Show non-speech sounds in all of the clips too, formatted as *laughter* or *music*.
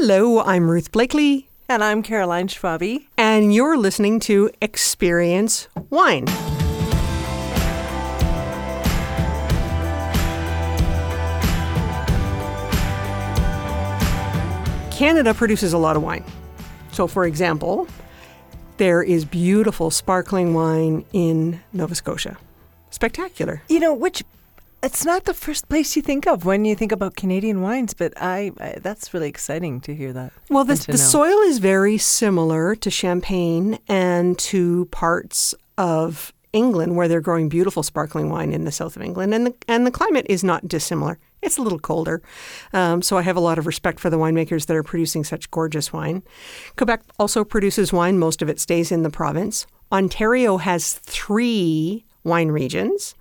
Hello, I'm Ruth Blakely, And I'm Caroline Schwabi. and you're listening to Experience Wine. Canada produces a lot of wine. So, for example, there is beautiful sparkling wine in Nova Scotia. Spectacular. You know, which it's not the first place you think of when you think about Canadian wines, but I, I that's really exciting to hear that. Well, the, the know. soil is very similar to Champagne and to parts of England where they're growing beautiful sparkling wine in the south of England, and the, and the climate is not dissimilar. It's a little colder, um, so I have a lot of respect for the winemakers that are producing such gorgeous wine. Quebec also produces wine; most of it stays in the province. Ontario has three wine regions.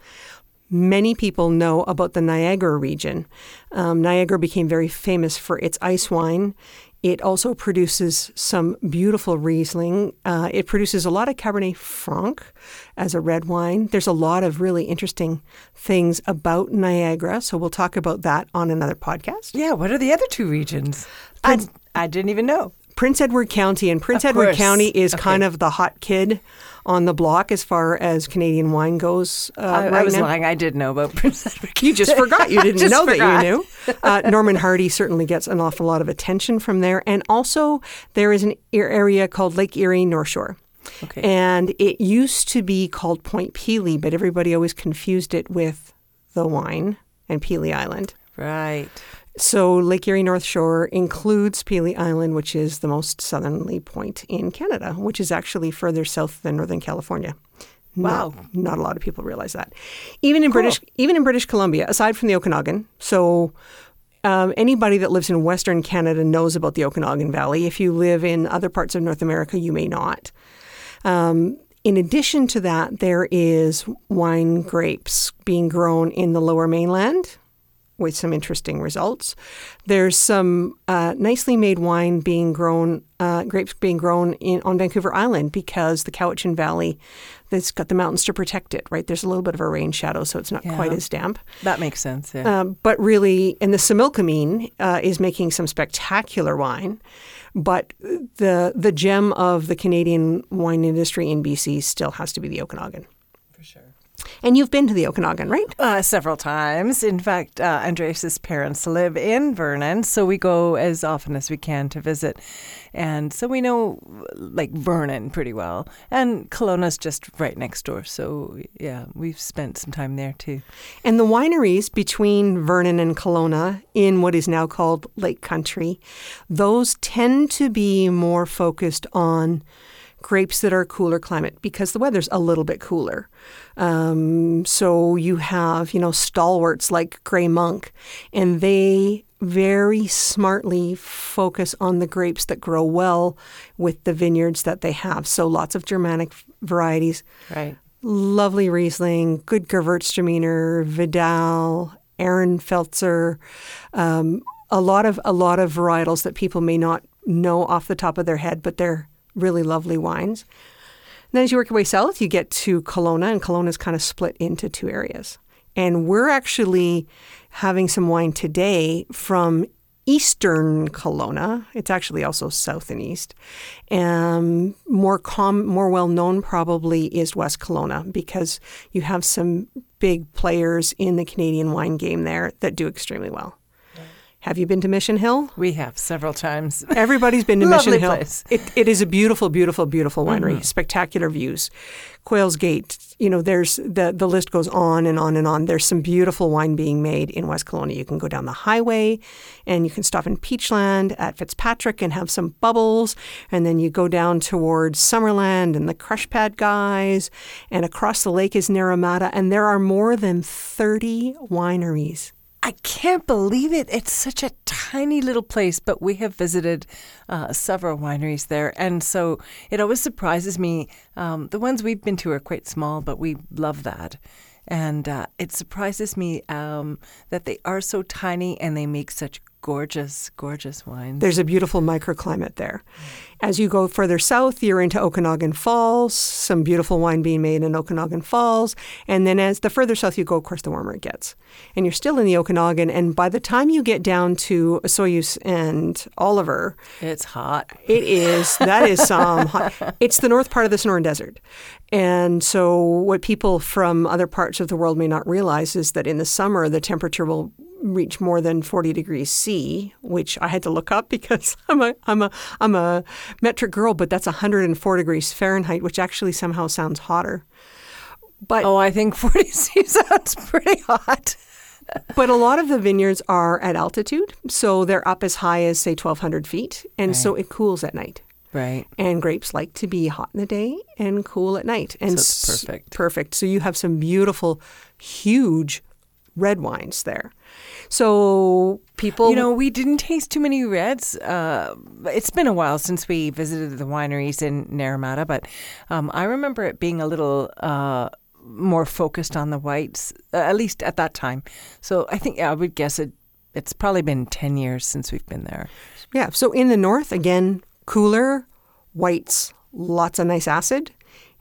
Many people know about the Niagara region. Um, Niagara became very famous for its ice wine. It also produces some beautiful Riesling. Uh, it produces a lot of Cabernet Franc as a red wine. There's a lot of really interesting things about Niagara, so we'll talk about that on another podcast. Yeah, what are the other two regions? I, I didn't even know. Prince Edward County, and Prince Of Edward course. County is Okay. kind of the hot kid on the block as far as Canadian wine goes. Uh, I, right I was now. lying. I did know about *laughs* Prince Edward. You just forgot. You *laughs* didn't know forgot. that you knew. Uh, Norman Hardie certainly gets an awful lot of attention from there. And also, there is an area called Lake Erie North Shore. Okay. And it used to be called Point Pelee, but everybody always confused it with the wine and Pelee Island. right. So, Lake Erie North Shore includes Pelee Island, which is the most southerly point in Canada, which is actually further south than Northern California. Wow. Not, not a lot of people realize that. Even in British, even in British Columbia, aside from the Okanagan, so um, anybody that lives in Western Canada knows about the Okanagan Valley. If you live in other parts of North America, you may not. Um, in addition to that, there is wine grapes being grown in the lower mainland with some interesting results. There's some uh, nicely made wine being grown, uh, grapes being grown in, on Vancouver Island because the Cowichan Valley, that's got the mountains to protect it, right? There's a little bit of a rain shadow, so it's not quite as damp. That makes sense. Yeah. Um, but really, and the Similkameen uh, is making some spectacular wine. But the the gem of the Canadian wine industry in BC still has to be the Okanagan. And you've been to the Okanagan, right? Uh, several times. In fact, uh, Andreas's parents live in Vernon, so we go as often as we can to visit. And so we know like Vernon pretty well. And Kelowna's just right next door. So yeah, we've spent some time there too. And the wineries between Vernon and Kelowna in what is now called Lake Country, those tend to be more focused on grapes that are cooler climate because the weather's a little bit cooler. Um, so you have, you know, stalwarts like Gray Monk, and they very smartly focus on the grapes that grow well with the vineyards that they have. So lots of Germanic varieties Right. lovely Riesling, good Gewürztraminer, Vidal, Ehrenfelser, um, a lot of a lot of varietals that people may not know off the top of their head, but they're really lovely wines. And then as you work your way south, you get to Kelowna, and Kelowna is kind of split into two areas. And we're actually having some wine today from eastern Kelowna. It's actually also south and east. Um, more com- more well known probably is West Kelowna because you have some big players in the Canadian wine game there that do extremely well. Have you been to Mission Hill? We have several times. Everybody's been to *laughs* Mission Hill. place. It, it is a beautiful, beautiful, beautiful mm-hmm. winery. Spectacular views. Quails Gate. You know, there's the the list goes on and on and on. There's some beautiful wine being made in West Kelowna. You can go down the highway, and you can stop in Peachland at Fitzpatrick and have some bubbles, and then you go down towards Summerland and the Crush Pad guys, and across the lake is Naramata, and there are more than thirty wineries. I can't believe it. It's such a tiny little place, but we have visited uh, several wineries there. And so it always surprises me. Um, the ones we've been to are quite small, but we love that. And uh, it surprises me um, that they are so tiny and they make such gorgeous, gorgeous wines. There's a beautiful microclimate there. As you go further south, you're into Okanagan Falls, some beautiful wine being made in Okanagan Falls. And then as the further south you go, of course, the warmer it gets. And you're still in the Okanagan. And by the time you get down to Osoyoos and Oliver, it's hot. it is, that is some hot. *laughs* It's the north part of the Sonoran Desert. And so, what people from other parts of the world may not realize is that in the summer, the temperature will reach more than 40 degrees C, which I had to look up *laughs* because I'm a I'm a I'm a metric girl, but that's 104 degrees Fahrenheit, which actually somehow sounds hotter. But Oh, I think *laughs* 40 C sounds pretty hot. but a lot of the vineyards are at altitude, so they're up as high as say 1200 feet, and so it cools at night. Right. And grapes like to be hot in the day and cool at night. And it's s- perfect. Perfect. So you have some beautiful, huge red wines there. So people, You know, we didn't taste too many reds. Uh, it's been a while since we visited the wineries in Naramata, but um, I remember it being a little uh, more focused on the whites, uh, at least at that time. So I think yeah, I would guess it. It's probably been ten years since we've been there. yeah. So in the north, again, cooler, whites, lots of nice acid.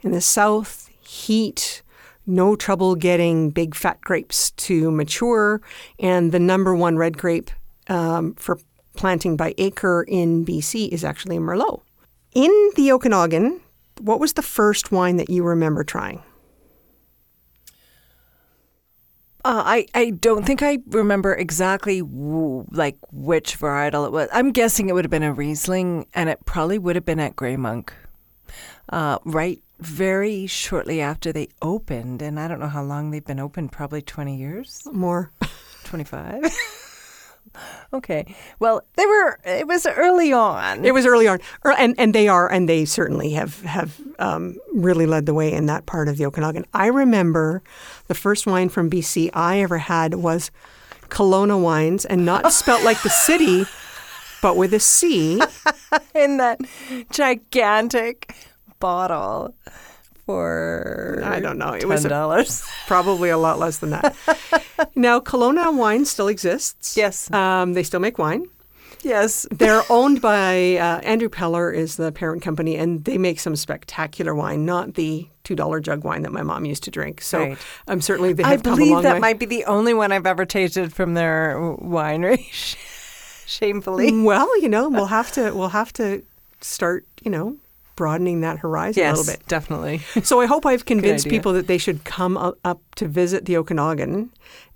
In the south, heat, no trouble getting big fat grapes to mature. And the number one red grape um, for planting by acre in BC is actually a Merlot. In the Okanagan, what was the first wine that you remember trying? Uh, I, I don't think I remember exactly like which varietal it was. I'm guessing it would have been a Riesling, and it probably would have been at Gray Monk, uh, right very shortly after they opened. And I don't know how long they've been open. Probably 20 years, More. 25. *laughs* okay. Well, they were. It was early on. It was early on, Er, and and they are, and they certainly have have um, really led the way in that part of the Okanagan. I remember the first wine from BC I ever had was Calona wines, and not *laughs* spelt like the city, but with a C. *laughs* in that gigantic bottle for I don't know. It ten was dollars. *laughs* Probably a lot less than that. *laughs* now, Calona wine still exists. Yes. um, they still make wine. yes. They're owned by uh, Andrew Peller is the parent company, and they make some spectacular wine, not the two dollar jug wine that my mom used to drink. So Right. um, certainly they I have a believe that way. might be the only one I've ever tasted from their winery. *laughs* Shamefully. well, you know, we'll have to we'll have to start, you know, broadening that horizon a little bit. definitely. So I hope I've *laughs* convinced people that they should come up, up to visit the Okanagan.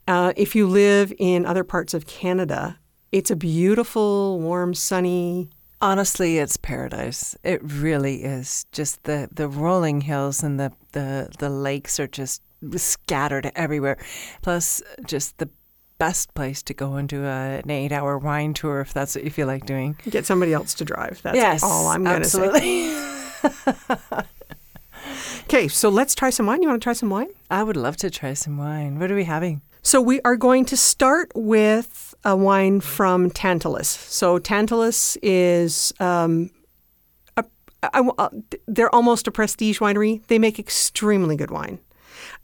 Uh, if you live in other parts of Canada, it's a beautiful, warm, sunny. Honestly, it's paradise. It really is. Just the, the rolling hills and the, the, the lakes are just scattered everywhere. Plus, just the best place to go and do a, an eight hour wine tour if that's what you feel like doing. Get somebody else to drive. That's yes. all I'm going to say. absolutely. *laughs* Okay, so let's try some wine. You want to try some wine? I would love to try some wine. What are we having? So we are going to start with a wine from Tantalus. So Tantalus is um, I, I- they're almost a prestige winery. They make extremely good wine.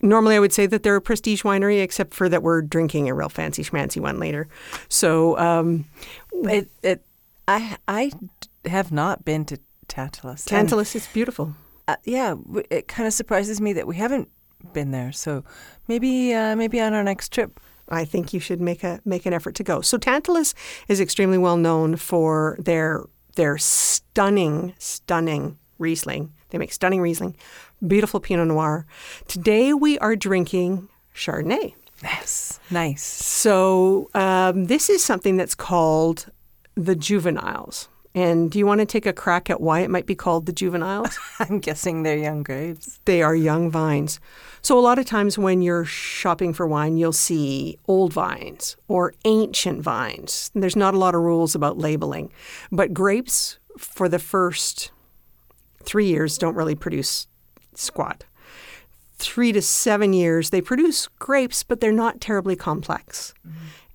Normally, I would say that they're a prestige winery, except for that we're drinking a real fancy schmancy one later. So um, It, it, I, I have not been to Tantalus. And, Tantalus is beautiful. uh, yeah, it kind of surprises me that we haven't been there. So maybe, uh, maybe on our next trip. I think you should make a make an effort to go. So Tantalus is extremely well known for their their stunning, stunning Riesling. They make stunning Riesling, beautiful Pinot Noir. Today we are drinking Chardonnay. Yes, nice. So um, this is something that's called the juveniles. And do you want to take a crack at why it might be called the juveniles? *laughs* I'm guessing they're young grapes. They are young vines. So, a lot of times when you're shopping for wine, you'll see old vines or ancient vines. And there's not a lot of rules about labeling. But grapes, for the first three years, don't really produce squat. Three to seven years, they produce grapes, but they're not terribly complex.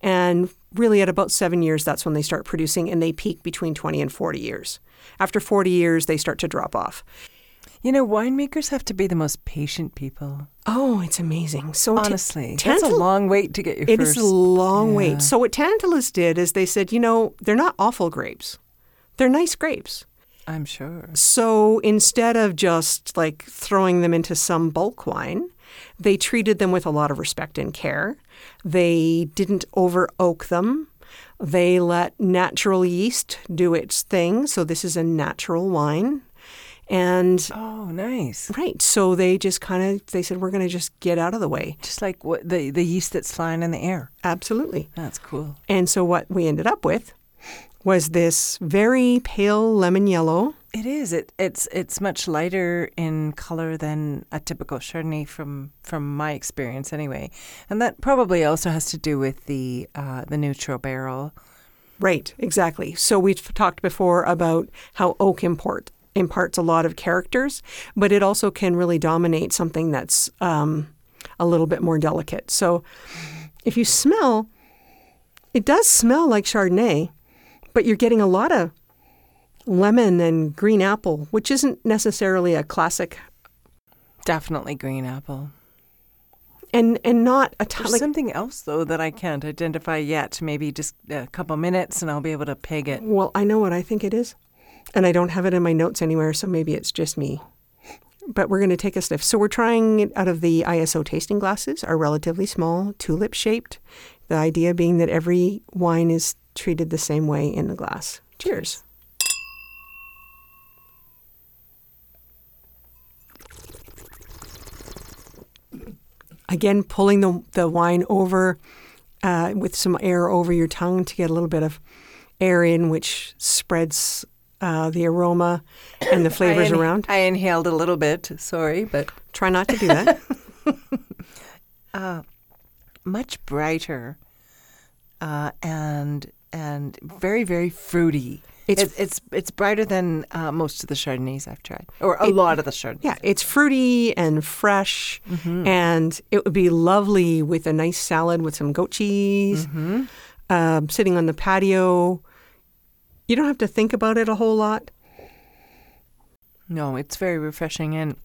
And really, at about seven years, that's when they start producing, and they peak between 20 and 40 years. After 40 years, they start to drop off. You know, winemakers have to be the most patient people. Oh, it's amazing. So Honestly, that's a long wait to get your It is first. a long yeah. wait. So what Tantalus did is they said, you know, they're not awful grapes. They're nice grapes. I'm sure. So instead of just like throwing them into some bulk wine, they treated them with a lot of respect and care. They didn't over oak them. They let natural yeast do its thing. So this is a natural wine. And Oh, nice. right, so they just kind of they said we're going to just get out of the way. Just like what the the yeast that's flying in the air. Absolutely. That's cool. And so what we ended up with was this very pale lemon yellow. It is. It it's it's much lighter in color than a typical Chardonnay from from my experience anyway, and that probably also has to do with the uh, the neutral barrel. Right, exactly. So we've talked before about how oak import imparts a lot of characters, but it also can really dominate something that's um, a little bit more delicate. So if you smell, it does smell like Chardonnay, but you're getting a lot of lemon and green apple, which isn't necessarily a classic, Definitely green apple. and and not a ton. There's Like, something else though that I can't identify yet. Maybe just a couple minutes, and I'll be able to peg it. well, I know what I think it is, and I don't have it in my notes anywhere, so maybe it's just me. But we're going to take a sniff. So we're trying it out of the ISO tasting glasses, are relatively small, tulip shaped. The idea being that every wine is treated the same way in the glass. Cheers. Again, pulling the, the wine over uh, with some air over your tongue to get a little bit of air in, which spreads uh, the aroma and the *coughs* flavors I in- around. I inhaled a little bit. Sorry, but Try not to do that. *laughs* *laughs* much brighter, uh, and and very very fruity. It's- It's it's it's brighter than uh, most of the Chardonnays I've tried, or a It- lot of the Chardonnays. yeah, it's fruity and fresh, and it would be lovely with a nice salad with some goat cheese, um, sitting on the patio. You don't have to think about it a whole lot. No, it's very refreshing and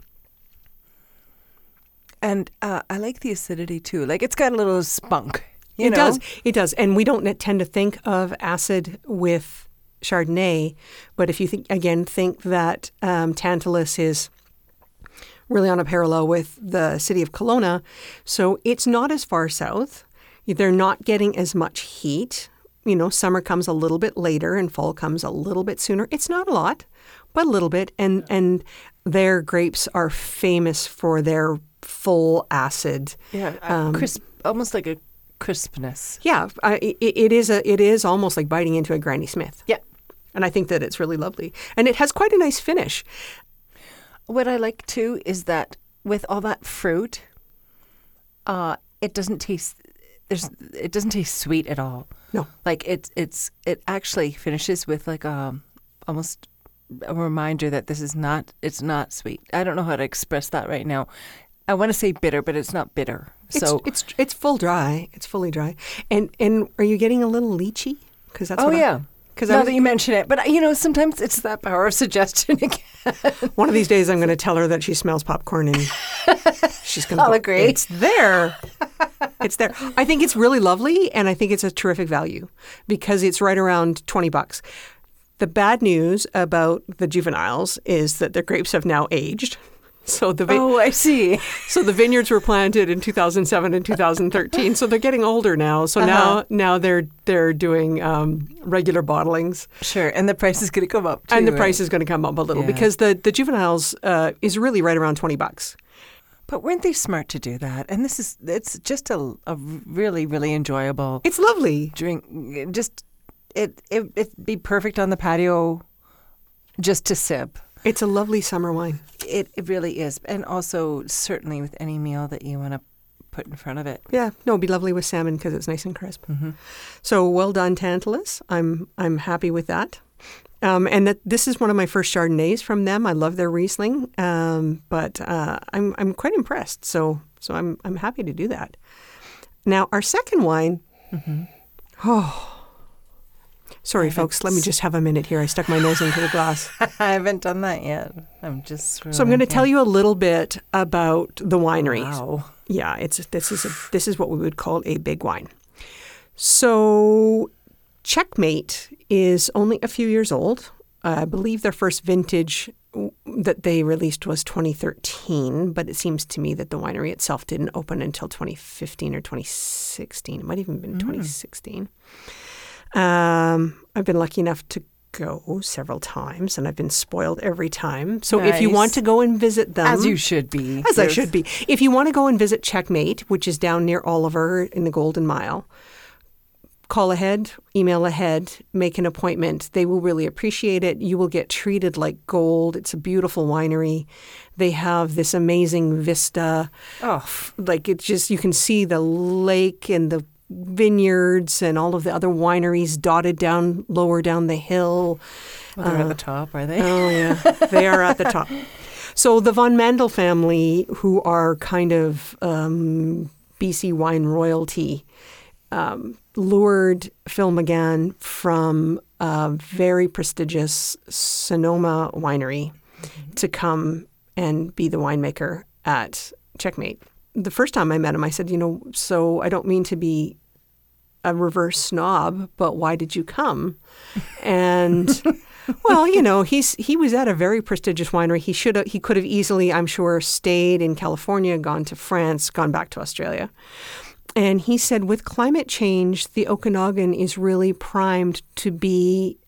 and uh, I like the acidity too. Like it's got a little spunk. You it know? does. It does. And we don't tend to think of acid with Chardonnay, but if you think again, think that um, Tantalus is really on a parallel with the city of Kelowna, so it's not as far south. They're not getting as much heat. You know, summer comes a little bit later and fall comes a little bit sooner. It's not a lot, but a little bit. And and their grapes are famous for their full acid. Yeah, Um, crisp, almost like a crispness. Yeah, I, it, it is a it is almost like biting into a Granny Smith. Yeah. And I think that it's really lovely, and it has quite a nice finish. What I like too is that with all that fruit, uh, it doesn't taste. There's it doesn't taste sweet at all. No, Like it's it's it actually finishes with like a almost a reminder that this is not it's not sweet. I don't know how to express that right now. I want to say bitter, but it's not bitter. it's so it's it's full dry. It's fully dry. And and are you getting a little lychee? Because that's oh yeah. Because now that you mention it, but you know, sometimes it's that power of suggestion *laughs* again. one of these days I'm going to tell her that she smells popcorn and *laughs* she's going to. I'll agree. It's there. it's there. I think it's really lovely, and I think it's a terrific value because it's right around twenty bucks. The bad news about the juveniles is that their grapes have now aged. So the vi- oh, I see. So the vineyards were planted in 2007 and 2013. So they're getting older now. So Uh-huh. now now they're they're doing um, regular bottlings, Sure, and the price is going to come up, too, and the right? price is going to come up a little Yeah. because the the juveniles uh, is really right around 20 bucks. But weren't they smart to do that? And this is it's just a, a really really enjoyable It's lovely. drink. Just it it it'd be perfect on the patio, just to sip. It's a lovely summer wine. It it really is, and also certainly with any meal that you want to put in front of it. Yeah, no, it'd be lovely with salmon because it's nice and crisp. Mm-hmm. So well done, Tantalus. I'm I'm happy with that. Um, and that this is one of my first Chardonnays from them. I love their Riesling, um, but uh, I'm I'm quite impressed. So so I'm I'm happy to do that. Now our second wine, oh, Sorry, folks. Let me just have a minute here. I stuck my nose into the glass. *laughs* I haven't done that yet. I'm just. So I'm going to tell you a little bit about the winery. Wow. Yeah, it's this is a, this is what we would call a big wine. So Checkmate is only a few years old. I believe their first vintage that they released was 2013, but it seems to me that the winery itself didn't open until 2015 or 2016. It might even have been mm. 2016. Um, I've been lucky enough to go several times, and I've been spoiled every time. So if you want to go and visit them, As you should be. as I should be. If you want to go and visit Checkmate, which is down near Oliver in the Golden Mile, call ahead, email ahead, make an appointment. They will really appreciate it. You will get treated like gold. It's a beautiful winery. They have this amazing vista. Oh, Like it's just, you can see the lake and the vineyards and all of the other wineries dotted down lower down the hill. well, they're at the top, are they? Oh, yeah. they are at the top. *laughs* So the Von Mandl family, who are kind of um, BC wine royalty, um, lured Phil McGahan from a very prestigious Sonoma winery to come and be the winemaker at Checkmate. The first time I met him, I said, you know, so I don't mean to be a reverse snob, but why did you come? And *laughs* well, you know, he's he was at a very prestigious winery. He should he could have easily, I'm sure, stayed in California, gone to France, gone back to Australia. And he said with climate change, the Okanagan is really primed to be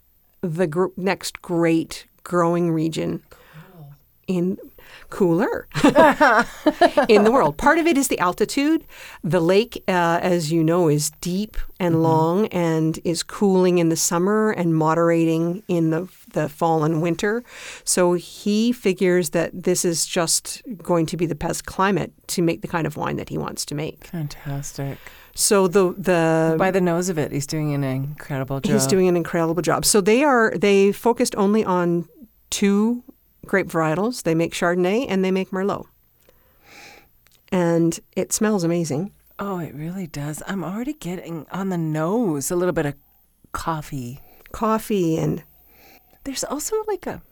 the gr- next great growing region in cooler *laughs* in the world. Part of it is the altitude. The lake, uh, as you know, is deep and long and is cooling in the summer and moderating in the the fall and winter. So he figures that this is just going to be the best climate to make the kind of wine that he wants to make. Fantastic. So the the By the nose of it, he's doing an incredible job. He's doing an incredible job. So they are they focused only on two grape varietals. They make Chardonnay and they make Merlot. And it smells amazing. Oh, it really does. I'm already getting on the nose a little bit of coffee. Coffee and There's also like a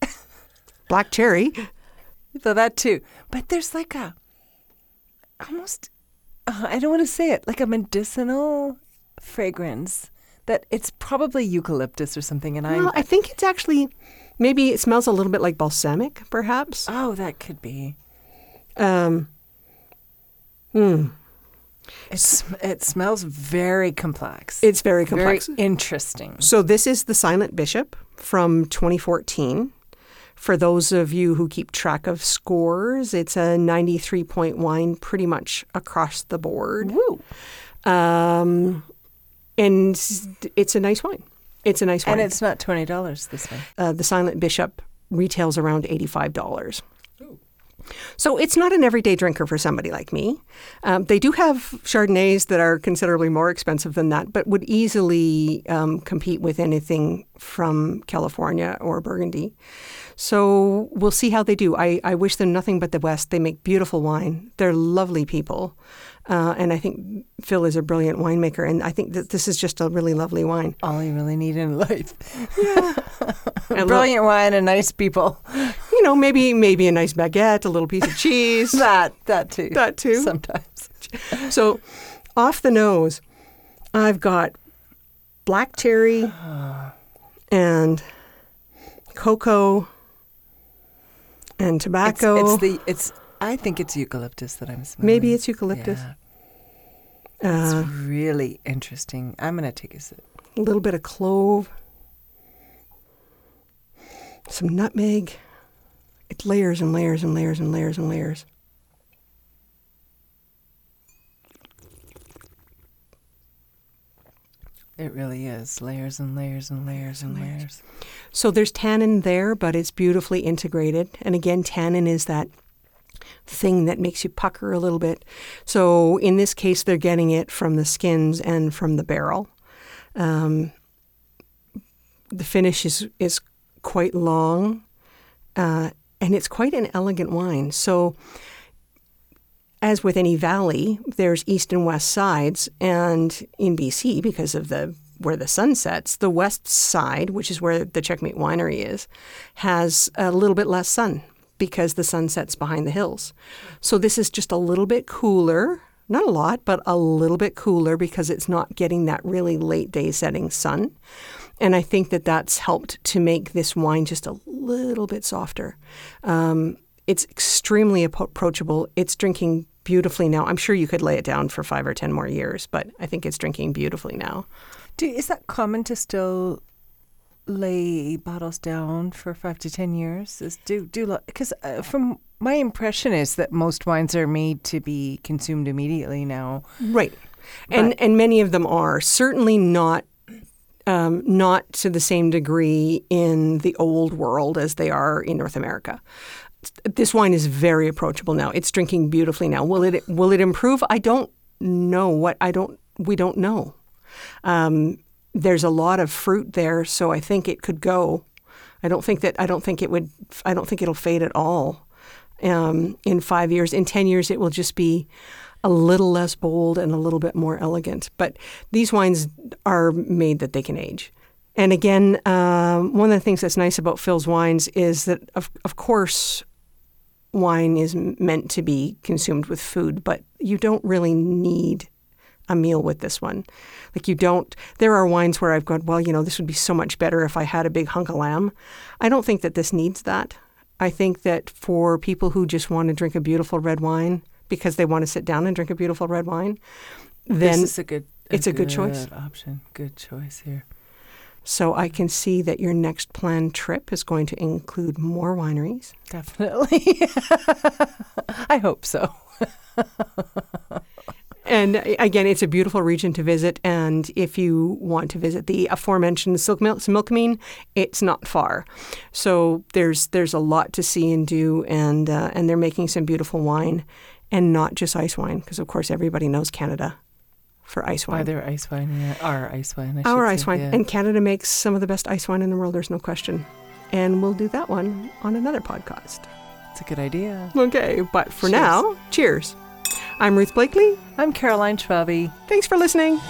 *laughs* black cherry. so that too, but there's like a almost uh, I don't want to say it like a medicinal fragrance that it's probably eucalyptus or something, and I'm Well, I think it's actually maybe it smells a little bit like balsamic, perhaps. oh that could be. Um, hmm. It's it smells very complex. It's very complex. Very interesting. So this is the Silent Bishop from 2014. For those of you who keep track of scores, it's a 93 point wine pretty much across the board. Woo. Um, and it's a nice wine. It's a nice wine. And it's not twenty dollars this one. uh, the Silent Bishop retails around $85. So it's not an everyday drinker for somebody like me. Um, they do have Chardonnays that are considerably more expensive than that, but would easily um, compete with anything from California or Burgundy. So we'll see how they do. I, I wish them nothing but the best. They make beautiful wine. They're lovely people. Uh, and I think Phil is a brilliant winemaker. And I think that this is just a really lovely wine. All you really need in life. *laughs* Love- Brilliant wine and nice people. you know, maybe maybe a nice baguette, a little piece of cheese. *laughs* That that too. That too. Sometimes. So, off the nose, I've got black cherry *sighs* and cocoa and It's, tobacco. it's the it's. I think it's eucalyptus that I'm smelling. Maybe it's eucalyptus. Yeah. Uh, It's really interesting. I'm gonna take a sip. a little bit of clove, some nutmeg. It's layers and layers and layers and layers and layers. It really is layers and layers and layers and layers. So there's tannin there, but it's beautifully integrated. And again, tannin is that thing that makes you pucker a little bit. So in this case, they're getting it from the skins and from the barrel. Um, the finish is is quite long, uh, and it's quite an elegant wine. So as with any valley, there's east and west sides, and in BC, because of the where the sun sets, the west side, which is where the Checkmate Winery is, has a little bit less sun because the sun sets behind the hills. So this is just a little bit cooler, not a lot, but a little bit cooler because it's not getting that really late day setting sun. And I think that that's helped to make this wine just a little bit softer. Um, it's extremely approachable. It's drinking beautifully now. I'm sure you could lay it down for five or 10 more years, but I think it's drinking beautifully now. Do, is that common to still lay bottles down for five to 10 years? Is, do, do, because uh, from my impression is that most wines are made to be consumed immediately now. Right. And, and many of them are. Certainly not um, not to the same degree in the old world as they are in North America this wine is very approachable now. It's drinking beautifully now. Will it will it improve? I don't know. What I don't we don't know. Um, there's a lot of fruit there, so I think it could go. I don't think that I don't think it would. I don't think it'll fade at all. Um, in five years, in ten years, it will just be a little less bold and a little bit more elegant. But these wines are made that they can age. And again, um, one of the things that's nice about Phil's wines is that, of, of course, wine is meant to be consumed with food, but you don't really need a meal with this one. Like you don't. There are wines where I've gone, well, you know, this would be so much better if I had a big hunk of lamb. I don't think that this needs that. I think that for people who just want to drink a beautiful red wine because they want to sit down and drink a beautiful red wine, then this is a good. A it's a good, good choice. Option. Good choice here. So I can see that your next planned trip is going to include more wineries. Definitely. *laughs* I hope so. *laughs* and again, it's a beautiful region to visit. And if you want to visit the aforementioned Silk Mil- Similkameen, it's not far. So there's there's a lot to see and do, and uh, and they're making some beautiful wine, and not just ice wine, because of course everybody knows Canada for ice wine. Are there ice wine? Yeah, our ice wine. Our ice say, wine. Yeah. And Canada makes some of the best ice wine in the world, there's no question. And we'll do that one on another podcast. It's a good idea. Okay, but for cheers. now, cheers. I'm Ruth Blakely. I'm Caroline Schwabe. Thanks for listening.